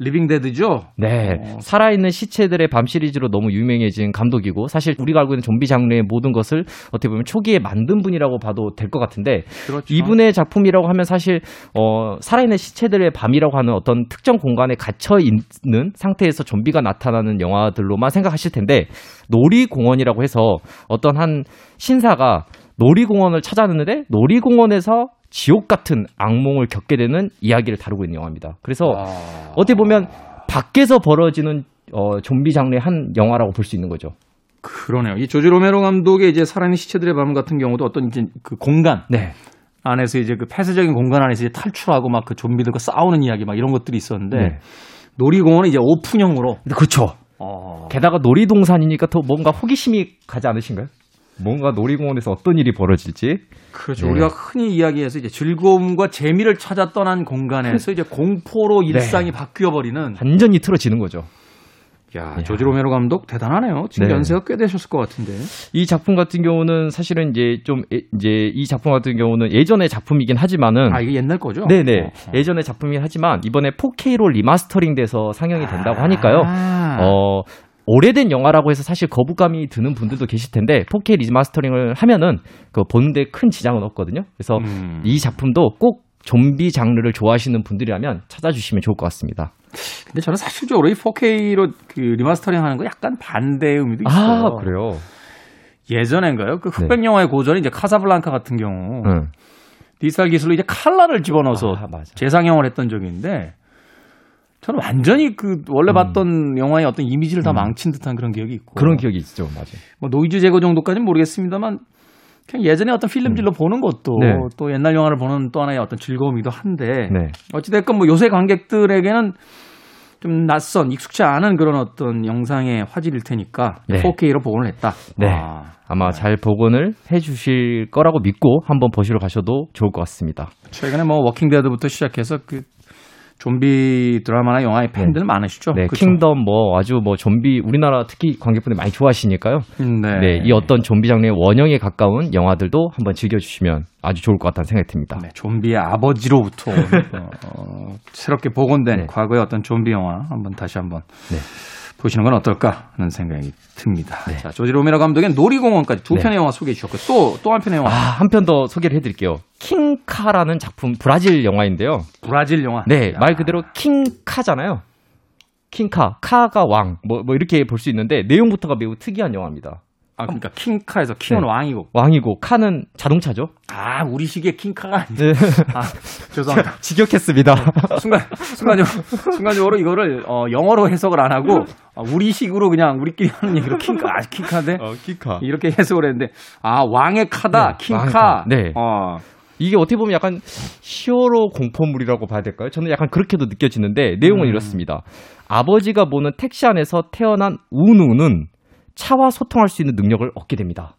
Living Dead죠. 네. 어. 살아있는 시체들의 밤 시리즈로 너무 유명해진 감독이고, 사실 우리가 알고 있는 좀비 장르의 모든 것을 어떻게 보면 초기에 만든 분이라고 봐도 될 것 같은데, 그렇죠. 이분의 작품이라고 하면 사실, 어, 살아있는 시체들의 밤이라고 하는 어떤 특정 공간에 갇혀 있는 상태에서 좀비가 나타나는 영화들로만 생각하실 텐데, 놀이공원이라고 해서 어떤 한 신사가 놀이공원을 찾아냈는데, 놀이공원에서 지옥 같은 악몽을 겪게 되는 이야기를 다루고 있는 영화입니다. 그래서 아. 어떻게 보면 밖에서 벌어지는 어, 좀비 장르의 한 영화라고 볼 수 있는 거죠. 그러네요. 이 조지 로메로 감독의 이제 살아있는 시체들의 밤 같은 경우도 어떤 이제 그 공간 네. 안에서 이제 그 폐쇄적인 공간 안에서 이제 탈출하고 막 그 좀비들과 싸우는 이야기 막 이런 것들이 있었는데 네. 놀이공원은 이제 오픈형으로. 그렇죠. 어. 게다가 놀이동산이니까 더 뭔가 호기심이 가지 않으신가요? 뭔가 놀이공원에서 어떤 일이 벌어질지. 그렇죠. 네. 우리가 흔히 이야기해서 이제 즐거움과 재미를 찾아 떠난 공간에서 이제 공포로 일상이 바뀌어 버리는. 완전히 틀어지는 거죠. 야, 야. 조지 로메로 감독 대단하네요. 지금 네. 연세가 꽤 되셨을 것 같은데. 이 작품 같은 경우는 사실은 이제 좀 예- 이제 이 작품 같은 경우는 예전의 작품이긴 하지만은 아, 이게 옛날 거죠? 네네 어, 어. 예전의 작품이긴 하지만 이번에 4K로 리마스터링 돼서 상영이 된다고 하니까요. 아. 어, 오래된 영화라고 해서 사실 거부감이 드는 분들도 계실 텐데 4K remastering을 하면은 그 보는데 큰 지장은 없거든요. 그래서 음. 이 작품도 꼭 좀비 장르를 좋아하시는 분들이라면 찾아주시면 좋을 것 같습니다. 근데 저는 사실적으로 이 4K로 그 리마스터링 하는 거 약간 반대의 의미도 있어요. 아 그래요. 예전엔가요? 그 흑백 네. 영화의 고전이 이제 카사블랑카 같은 경우 응. 디지털 기술로 이제 칼라를 집어넣어서 아. 재상영을 했던 적이 있는데 저는 완전히 그 원래 봤던 영화의 어떤 이미지를 다 음. 망친 듯한 그런 기억이 있고 그런 기억이 있죠, 맞아요. 뭐 노이즈 제거 정도까지는 모르겠습니다만 그냥 예전에 어떤 필름질로 보는 것도 네. 또 옛날 영화를 보는 또 하나의 어떤 즐거움이기도 한데 네. 어찌됐건 뭐 요새 관객들에게는 좀 낯선 익숙치 않은 그런 어떤 영상의 화질일 테니까 네. 4K로 복원을 했다. 네. 아, 아마 잘 복원을 해주실 거라고 믿고 한번 보시러 가셔도 좋을 것 같습니다. 최근에 뭐 Walking Dead부터 시작해서 그 좀비 드라마나 영화의 팬들 많으시죠? 네, 그쵸? 킹덤 뭐 아주 뭐 좀비 우리나라 특히 관객분들 많이 좋아하시니까요. 음, 네. 네, 이 어떤 좀비 장르의 원형에 가까운 영화들도 한번 즐겨주시면 아주 좋을 것 같다는 생각이 듭니다. 네, 좀비의 아버지로부터 온, [LAUGHS] 어, 어, 새롭게 복원된 네. 과거의 어떤 좀비 영화 한번 다시 한번 네. 보시는 건 어떨까 하는 생각이 듭니다. 자, 조지 로메로 감독의 놀이공원까지 두 네. 편의 영화 소개해 주셨고 또 또 한 편의 영화 아, 한 편 더 소개를 해드릴게요. King Car라는 작품, 브라질 영화인데요. 브라질 영화. 네, 야. 말 그대로 King Car잖아요. 킹카, 카가 왕, 뭐, 뭐 이렇게 볼 수 있는데 내용부터가 매우 특이한 영화입니다. 아, 그러니까 킹카에서 킹은 네. 왕이고 왕이고 카는 자동차죠. 아 우리식의 킹카가 아니 네. 아 죄송합니다. [LAUGHS] 직역했습니다. 순간 순간적으로 순간적으로 이거를 어, 영어로 해석을 안 하고 어, 우리식으로 그냥 우리끼리 하는 얘기로 킹카 아 킹카인데 어, 킹카. 이렇게 해석을 했는데 아 왕의 카다 네, 킹카 카. 네. 어 이게 어떻게 보면 약간 히어로 공포물이라고 봐야 될까요? 저는 약간 그렇게도 느껴지는데 내용은 음. 이렇습니다. 아버지가 보는 택시 안에서 태어난 우누는 차와 소통할 수 있는 능력을 얻게 됩니다.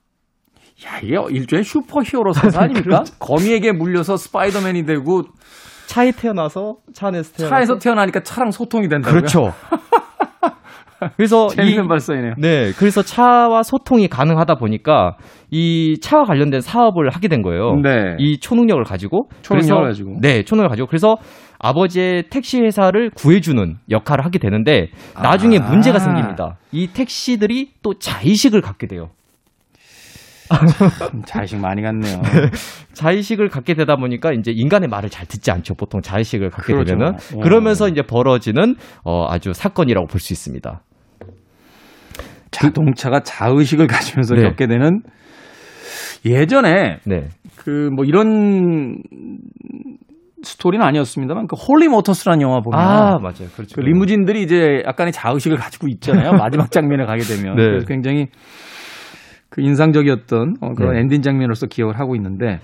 야, 이게 일종의 슈퍼히어로 사사 [LAUGHS] 아닙니까? 그렇죠. 거미에게 물려서 스파이더맨이 되고 차에 태어나서 차 안에서 태어나서 차에서 태어나니까 차랑 소통이 된다고요? 그렇죠. [LAUGHS] 그래서 재밌는 발사이네요. 네, 그래서 차와 소통이 가능하다 보니까 이 차와 관련된 사업을 하게 된 거예요. 네. 이 초능력을 가지고 초능력을 가지고. 네, 초능력을 가지고 그래서 아버지의 택시 회사를 구해주는 역할을 하게 되는데 나중에 아. 문제가 생깁니다. 이 택시들이 또 자의식을 갖게 돼요. 자의식 많이 갔네요. [LAUGHS] 자의식을 갖게 되다 보니까 이제 인간의 말을 잘 듣지 않죠. 보통 자의식을 갖게 그렇죠. 되면은 어. 그러면서 이제 벌어지는 어, 아주 사건이라고 볼 수 있습니다. 자동차가 자의식을 [LAUGHS] 가지면서 네. 겪게 되는 예전에 네, 그뭐 이런 스토리는 아니었습니다만 그 Holy Motors라는 영화 보면 아 맞아요, 그렇죠. 그 리무진들이 이제 약간의 자의식을 가지고 있잖아요. [LAUGHS] 마지막 장면에 가게 되면 네. 그래서 굉장히 그 인상적이었던 어, 그런 네. 엔딩 장면으로서 기억을 하고 있는데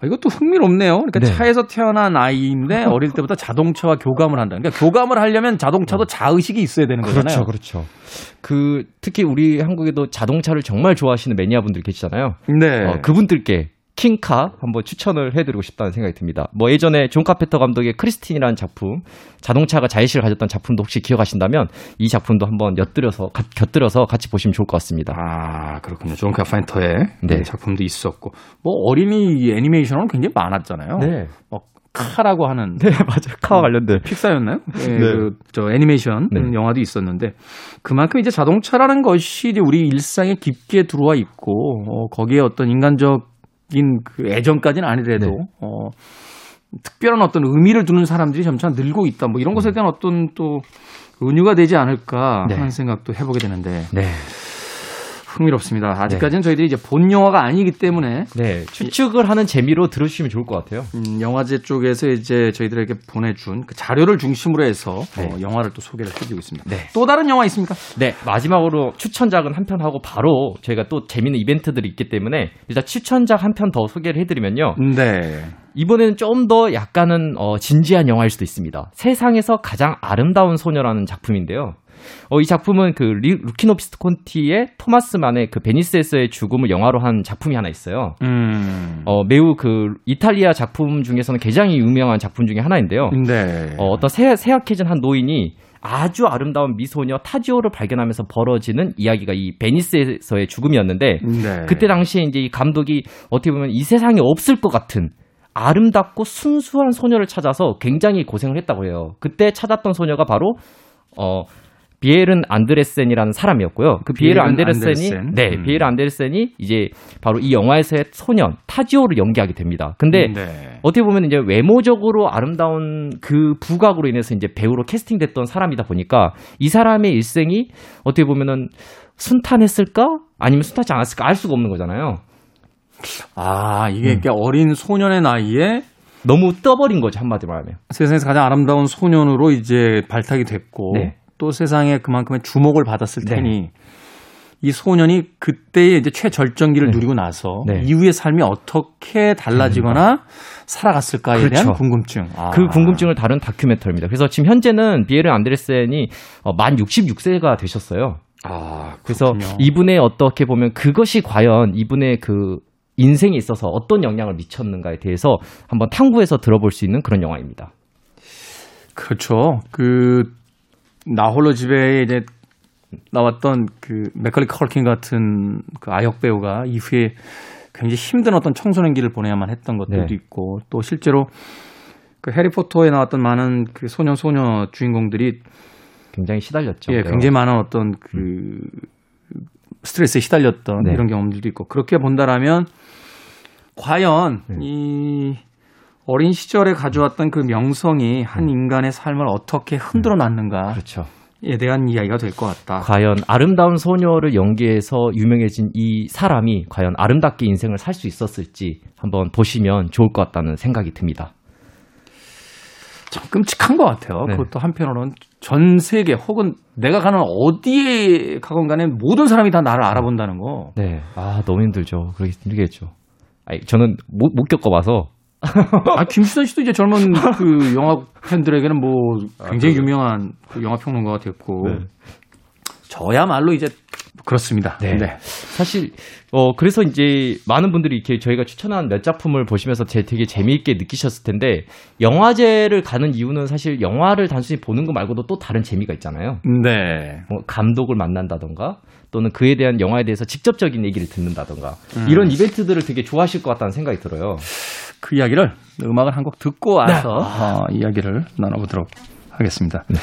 아, 이것도 흥미롭네요. 그러니까 네. 차에서 태어난 아이인데 [LAUGHS] 어릴 때부터 자동차와 교감을 한다. 그러니까 교감을 하려면 자동차도 자의식이 있어야 되는 거잖아요. 그렇죠, 그렇죠. 그 특히 우리 한국에도 자동차를 정말 좋아하시는 매니아분들 계시잖아요. 네. 어, 그분들께 King Car 한번 추천을 해드리고 싶다는 생각이 듭니다. 뭐 예전에 존 카펜터 감독의 크리스틴이라는 작품, 자동차가 자의식을 가졌던 작품도 혹시 기억하신다면 이 작품도 한번 엿들여서 가- 곁들여서 같이 보시면 좋을 것 같습니다. 아, 그렇군요. 존 카펜터의 네. 작품도 있었고. 뭐 어린이 애니메이션은 굉장히 많았잖아요. 네, 뭐 Car라고 하는 네 맞아요. 카와 관련된. 픽사였나요? 예, 네. 그, 저 애니메이션 네. 영화도 있었는데 그만큼 이제 자동차라는 것이 우리 일상에 깊게 들어와 있고 어, 거기에 어떤 인간적 인그 애정까지는 아니더라도 네. 어, 특별한 어떤 의미를 두는 사람들이 점차 늘고 있다. 뭐 이런 것에 대한 어떤 또 은유가 되지 않을까 네. 하는 생각도 해보게 되는데 네, 흥미롭습니다. 아직까지는 저희들이 이제 본 영화가 아니기 때문에 네 추측을 하는 재미로 들으시면 좋을 것 같아요. 음, 영화제 쪽에서 이제 저희들에게 보내준 그 자료를 중심으로 해서 네. 어, 영화를 또 소개를 해드리고 있습니다. 네. 또 다른 영화 있습니까? 네, 마지막으로 추천작은 한 편 하고 바로 저희가 또 재밌는 이벤트들이 있기 때문에 일단 추천작 한 편 더 소개를 해드리면요. 네. 이번에는 좀 더 약간은 어, 진지한 영화일 수도 있습니다. 세상에서 가장 아름다운 소녀라는 작품인데요. 어, 이 작품은 그 리- 루키노 비스콘티의 토마스 만의 그 베니스에서의 죽음을 영화로 한 작품이 하나 있어요. 음. 어, 매우 그 이탈리아 작품 중에서는 굉장히 유명한 작품 중에 하나인데요. 네. 어, 어떤 새, 쇠약해진 한 노인이 아주 아름다운 미소녀 타지오를 발견하면서 벌어지는 이야기가 이 베니스에서의 죽음이었는데 네. 그때 당시에 이제 이 감독이 어떻게 보면 이 세상에 없을 것 같은 아름답고 순수한 소녀를 찾아서 굉장히 고생을 했다고 해요. 그때 찾았던 소녀가 바로 어 비에른 안드레센이라는 사람이었고요. 그 안데르센이 안데르센. 네, 음. 비에르 안데르센이 이제 바로 이 영화에서의 소년 타지오를 연기하게 됩니다. 근데 네. 어떻게 보면 이제 외모적으로 아름다운 그 부각으로 인해서 이제 배우로 캐스팅됐던 사람이다 보니까 이 사람의 일생이 어떻게 보면은 순탄했을까? 아니면 순탄하지 않았을까? 알 수가 없는 거잖아요. 아, 음. 이게 이렇게 어린 소년의 나이에 너무 떠버린 거죠, 한마디로 말하면. 세상에서 가장 아름다운 소년으로 이제 발탁이 됐고 네. 또 세상에 그만큼의 주목을 받았을 네. 테니 이 소년이 그때의 이제 최절정기를 네. 누리고 나서 네. 이후의 삶이 어떻게 달라지거나 살아갔을까에 대한 그렇죠. 궁금증. 아. 그 궁금증을 다룬 다큐멘터리입니다. 그래서 지금 현재는 비에르 안드레센이 어, 만 66세가 되셨어요. 아, 그래서. 이분의 어떻게 보면 그것이 과연 이분의 그 인생에 있어서 어떤 영향을 미쳤는가에 대해서 한번 탐구해서 들어볼 수 있는 그런 영화입니다. 그렇죠. 그 나홀로 집에 이제 나왔던 그 맥컬리 컬킨 같은 그 아역 배우가 이후에 굉장히 힘든 어떤 청소년기를 보내야만 했던 것들도 네. 있고 또 실제로 그 해리포터에 나왔던 많은 그 소년 소녀 주인공들이 굉장히 시달렸죠. 예, 굉장히 많은 어떤 그 스트레스에 시달렸던 네. 이런 경험들도 있고 그렇게 본다라면 과연 네. 이 어린 시절에 가져왔던 그 명성이 한 인간의 삶을 어떻게 흔들어 놨는가에 그렇죠. 대한 이야기가 될 것 같다. 과연 아름다운 소녀를 연기해서 유명해진 이 사람이 과연 아름답게 인생을 살 수 있었을지 한번 보시면 좋을 것 같다는 생각이 듭니다. 참 끔찍한 것 같아요. 네. 그것도 한편으로는 전 세계 혹은 내가 가는 어디에 가건 간에 모든 사람이 다 나를 알아본다는 거. 네. 아, 너무 힘들죠. 그러기 힘들겠죠. 아니, 저는 못, 못 겪어봐서. 아, 김수선 씨도 이제 젊은 [LAUGHS] 그 영화 팬들에게는 뭐 굉장히 유명한 그 영화 평론가가 됐고 네. 저야말로 이제 그렇습니다. 네. 네. 사실 어 그래서 이제 많은 분들이 이렇게 저희가 추천한 몇 작품을 보시면서 제 되게 재미있게 느끼셨을 텐데 영화제를 가는 이유는 사실 영화를 단순히 보는 거 말고도 또 다른 재미가 있잖아요. 네. 뭐 감독을 만난다던가 또는 그에 대한 영화에 대해서 직접적인 얘기를 듣는다던가 음. 이런 이벤트들을 되게 좋아하실 것 같다는 생각이 들어요. 그 이야기를 음악을 한 곡 듣고 와서 네. 어, 이야기를 나눠보도록 하겠습니다. 네.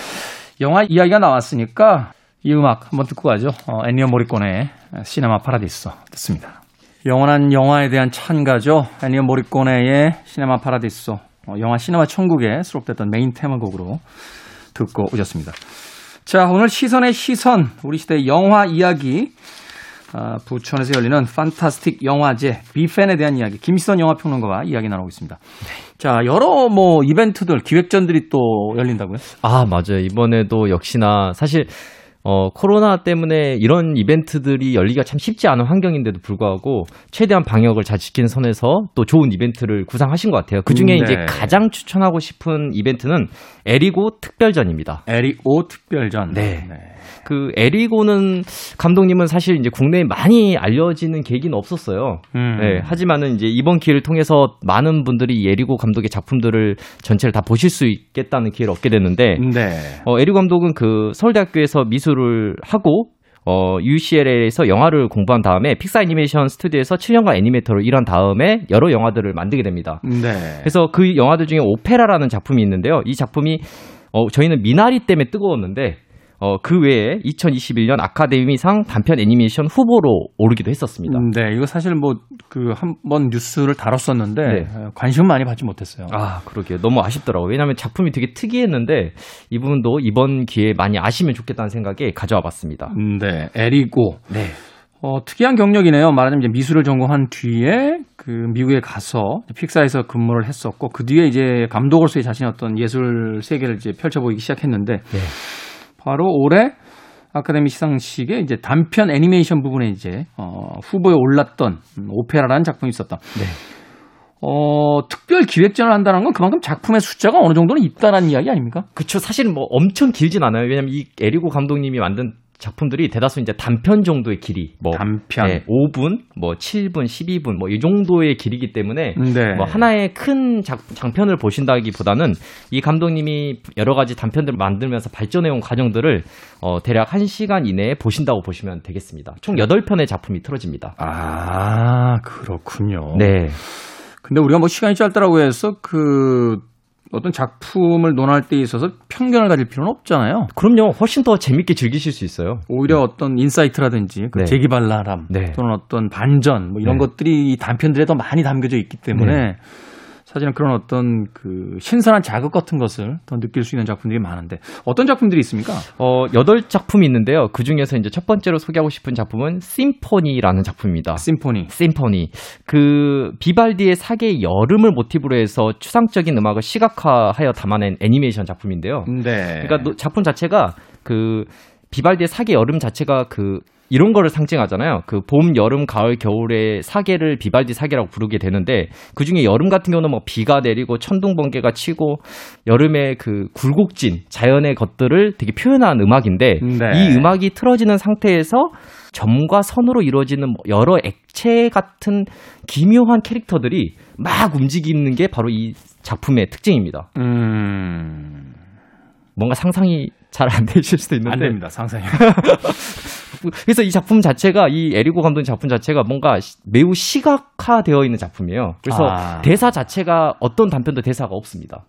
영화 이야기가 나왔으니까 이 음악 한번 듣고 가죠. 어, 애니어 모리꼬네의 시네마 파라디스 듣습니다. 영원한 영화에 대한 찬가죠. 엔니오 모리꼬네의 Cinema Paradiso 어, 영화 시네마 천국에 수록됐던 메인 테마곡으로 듣고 오셨습니다. 자, 오늘 시선의 시선, 우리 시대의 영화 이야기 아, 부천에서 열리는 판타스틱 영화제 BIFAN에 대한 이야기 김시선 영화평론가와 이야기 나누고 있습니다. 자 여러 뭐 이벤트들 기획전들이 또 열린다고요? 아 맞아요 이번에도 역시나 사실 어, 코로나 때문에 이런 이벤트들이 열리기가 참 쉽지 않은 환경인데도 불구하고 최대한 방역을 잘 지킨 선에서 또 좋은 이벤트를 구상하신 것 같아요. 그 중에 음, 네. 이제 가장 추천하고 싶은 이벤트는 에리고 특별전입니다. 에리고 특별전. 네. 네. 그 에리고는 감독님은 사실 이제 국내에 많이 알려지는 계기는 없었어요. 음. 네, 하지만은 이제 이번 기회를 통해서 많은 분들이 에리고 감독의 작품들을 전체를 다 보실 수 있겠다는 기회를 얻게 됐는데, 네. 어, 에리고 감독은 그 서울대학교에서 미술 을 하고 어, UCLA에서 영화를 공부한 다음에 픽사 애니메이션 스튜디오에서 7년간 애니메이터로 일한 다음에 여러 영화들을 만들게 됩니다. 네. 그래서 그 영화들 중에 오페라라는 작품이 있는데요. 이 작품이 어, 저희는 미나리 때문에 뜨거웠는데 어, 그 외에 2021년 아카데미상 단편 애니메이션 후보로 오르기도 했었습니다. 음, 네, 이거 사실 뭐 그 한 번 뉴스를 다뤘었는데 네. 관심 많이 받지 못했어요. 아, 그러게요. 너무 아쉽더라고요. 왜냐하면 작품이 되게 특이했는데 이 부분도 이번 기회에 많이 아시면 좋겠다는 생각에 가져와 봤습니다. 음, 네, 에리고. 네. 어, 특이한 경력이네요. 말하자면 이제 미술을 전공한 뒤에 그 미국에 가서 픽사에서 근무를 했었고 그 뒤에 이제 감독으로서의 자신의 어떤 예술 세계를 이제 펼쳐보이기 시작했는데 네. 바로 올해 아카데미 시상식에 이제 단편 애니메이션 부분에 이제 어, 후보에 올랐던 오페라라는 작품이 있었다. 네. 어, 특별 기획전을 한다는 건 그만큼 작품의 숫자가 어느 정도는 있다라는 이야기 아닙니까? 그렇죠. 사실 뭐 엄청 길진 않아요. 왜냐면 이 에리고 감독님이 만든 작품들이 대다수 이제 단편 정도의 길이 뭐 단편 네, 5분, 뭐 7분, 12분 뭐 이 정도의 길이기 때문에 네. 뭐 하나의 큰 작, 장편을 보신다기보다는 이 감독님이 여러 가지 단편들을 만들면서 발전해 온 과정들을 어 대략 1시간 이내에 보신다고 보시면 되겠습니다. 총 8편의 작품이 틀어집니다. 아, 그렇군요. 네. 근데 우리가 뭐 시간이 짧다라고 해서 그 어떤 작품을 논할 때 있어서 편견을 가질 필요는 없잖아요. 그럼요. 훨씬 더 재밌게 즐기실 수 있어요. 오히려 네. 어떤 insight라든지 그 네. 재기발랄함 네. 또는 어떤 반전 뭐 이런 네. 것들이 이 단편들에 더 많이 담겨져 있기 때문에 네. 사실은 그런 어떤 그 신선한 자극 같은 것을 더 느낄 수 있는 작품들이 많은데 어떤 작품들이 있습니까? 어, 여덟 작품이 있는데요. 그 중에서 이제 첫 번째로 소개하고 싶은 작품은 심포니라는 작품입니다. 심포니. 심포니. 그 비발디의 사계의 여름을 모티브로 해서 추상적인 음악을 시각화하여 담아낸 애니메이션 작품인데요. 네. 그러니까 작품 자체가 그 비발디의 사계 여름 자체가 그 이런 거를 상징하잖아요. 그 봄, 여름, 가을, 겨울에 사계를 비발디 사계라고 부르게 되는데 그 중에 여름 같은 경우는 뭐 비가 내리고 천둥 번개가 치고 여름에 그 굴곡진 자연의 것들을 되게 표현한 음악인데 네. 이 음악이 틀어지는 상태에서 점과 선으로 이루어지는 뭐 여러 액체 같은 기묘한 캐릭터들이 막 움직이는 게 바로 이 작품의 특징입니다. 음... 뭔가 상상이 잘 안 되실 수도 있는데 안 됩니다. 상상이. [LAUGHS] 그래서 이 작품 자체가 이 에리고 감독 작품 자체가 뭔가 매우 시각화되어 있는 작품이에요. 그래서 아. 대사 자체가 어떤 단편도 대사가 없습니다.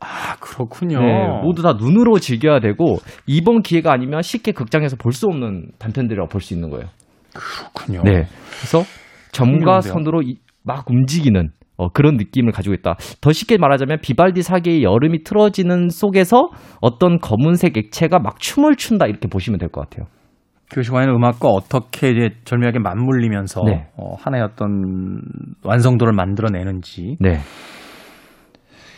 아, 그렇군요. 네, 모두 다 눈으로 즐겨야 되고 이번 기회가 아니면 쉽게 극장에서 볼 수 없는 단편들이라고 볼 수 있는 거예요. 그렇군요. 네. 그래서 점과 선으로 이, 막 움직이는 어, 그런 느낌을 가지고 있다. 더 쉽게 말하자면 비발디 사계의 여름이 틀어지는 속에서 어떤 검은색 액체가 막 춤을 춘다 이렇게 보시면 될 것 같아요. 교시관의 음악과 어떻게 이제 절묘하게 맞물리면서 네. 어, 하나의 어떤 완성도를 만들어내는지. 네.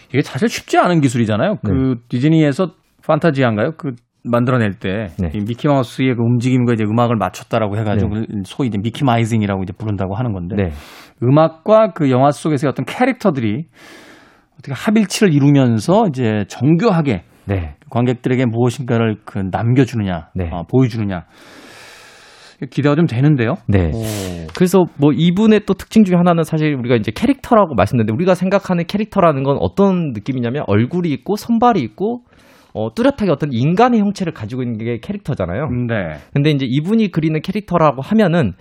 이게 사실 쉽지 않은 기술이잖아요. 그 네. 디즈니에서 판타지한가요? 그 만들어낼 때 네. 미키 마우스의 그 움직임과 이제 음악을 맞췄다라고 해가지고 네. 소위 이제 미키 마이징이라고 이제 부른다고 하는 건데 네. 음악과 그 영화 속에서의 어떤 캐릭터들이 어떻게 합일치를 이루면서 이제 정교하게 네. 관객들에게 무엇인가를 그 남겨주느냐, 네. 어, 보여주느냐. 기대가 좀 되는데요. 네. 오. 그래서 뭐 이분의 또 특징 중에 하나는 사실 우리가 이제 캐릭터라고 말씀드렸는데 우리가 생각하는 캐릭터라는 건 어떤 느낌이냐면 얼굴이 있고 손발이 있고 어, 뚜렷하게 어떤 인간의 형체를 가지고 있는 게 캐릭터잖아요. 네. 근데 이제 이분이 그리는 캐릭터라고 하면은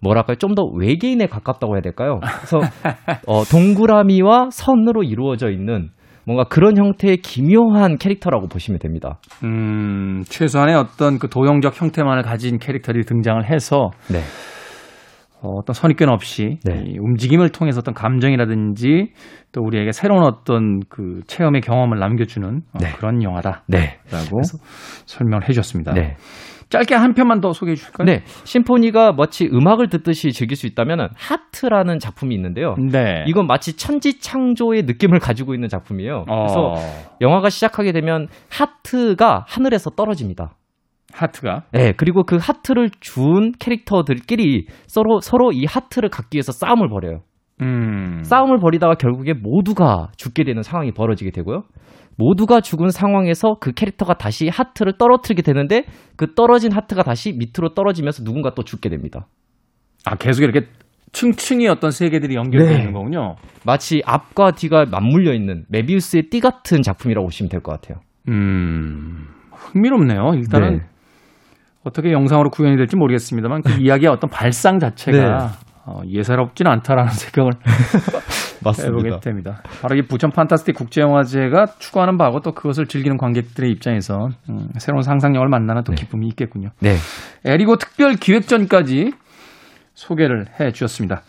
뭐랄까요 좀 더 외계인에 가깝다고 해야 될까요? 그래서 [LAUGHS] 어, 동그라미와 선으로 이루어져 있는 뭔가 그런 형태의 기묘한 캐릭터라고 보시면 됩니다. 음, 최소한의 어떤 그 도형적 형태만을 가진 캐릭터들이 등장을 해서 네. 어, 어떤 선입견 없이 네. 이 움직임을 통해서 어떤 감정이라든지 또 우리에게 새로운 어떤 그 체험의 경험을 남겨주는 어, 네. 그런 영화다라고 네. 설명을 해주셨습니다. 네. 짧게 한 편만 더 소개해 주실까요? 네. 심포니가 마치 음악을 듣듯이 즐길 수 있다면 하트라는 작품이 있는데요. 네. 이건 마치 천지 창조의 느낌을 가지고 있는 작품이에요. 그래서 어, 영화가 시작하게 되면 하트가 하늘에서 떨어집니다. 하트가 네, 그리고 그 하트를 준 캐릭터들끼리 서로 서로 이 하트를 갖기 위해서 싸움을 벌여요. 음. 싸움을 벌이다가 결국에 모두가 죽게 되는 상황이 벌어지게 되고요. 모두가 죽은 상황에서 그 캐릭터가 다시 하트를 떨어뜨리게 되는데 그 떨어진 하트가 다시 밑으로 떨어지면서 누군가 또 죽게 됩니다. 아 계속 이렇게 층층이 어떤 세계들이 연결되어 네. 있는 거군요. 마치 앞과 뒤가 맞물려 있는 메비우스의 띠 같은 작품이라고 보시면 될 것 같아요. 음. 흥미롭네요. 일단은 네. 어떻게 영상으로 구현이 될지 모르겠습니다만 그 [LAUGHS] 이야기의 어떤 발상 자체가 네. 어, 예사롭지는 않다라는 [LAUGHS] 생각을 [LAUGHS] 해보게 됩니다. 바로 이 부천 판타스틱 국제영화제가 추구하는 바고 또 그것을 즐기는 관객들의 입장에서 음, 새로운 상상력을 만나는 또 네. 기쁨이 있겠군요. 네. 에리고 특별 기획전까지 소개를 해 주셨습니다.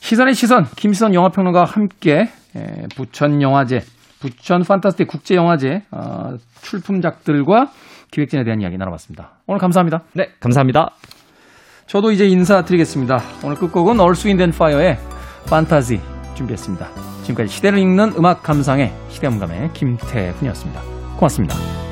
시선의 시선, 김시선 영화평론가와 함께 에, 부천 영화제, 부천 판타스틱 국제영화제 어, 출품작들과 기획전에 대한 이야기 나눠봤습니다. 오늘 감사합니다. 네, 감사합니다. 저도 이제 인사드리겠습니다. 오늘 끝곡은 Earth Wind and Fire의 Fantasy 준비했습니다. 지금까지 시대를 읽는 음악 감상의 시대음감의 김태훈이었습니다. 고맙습니다.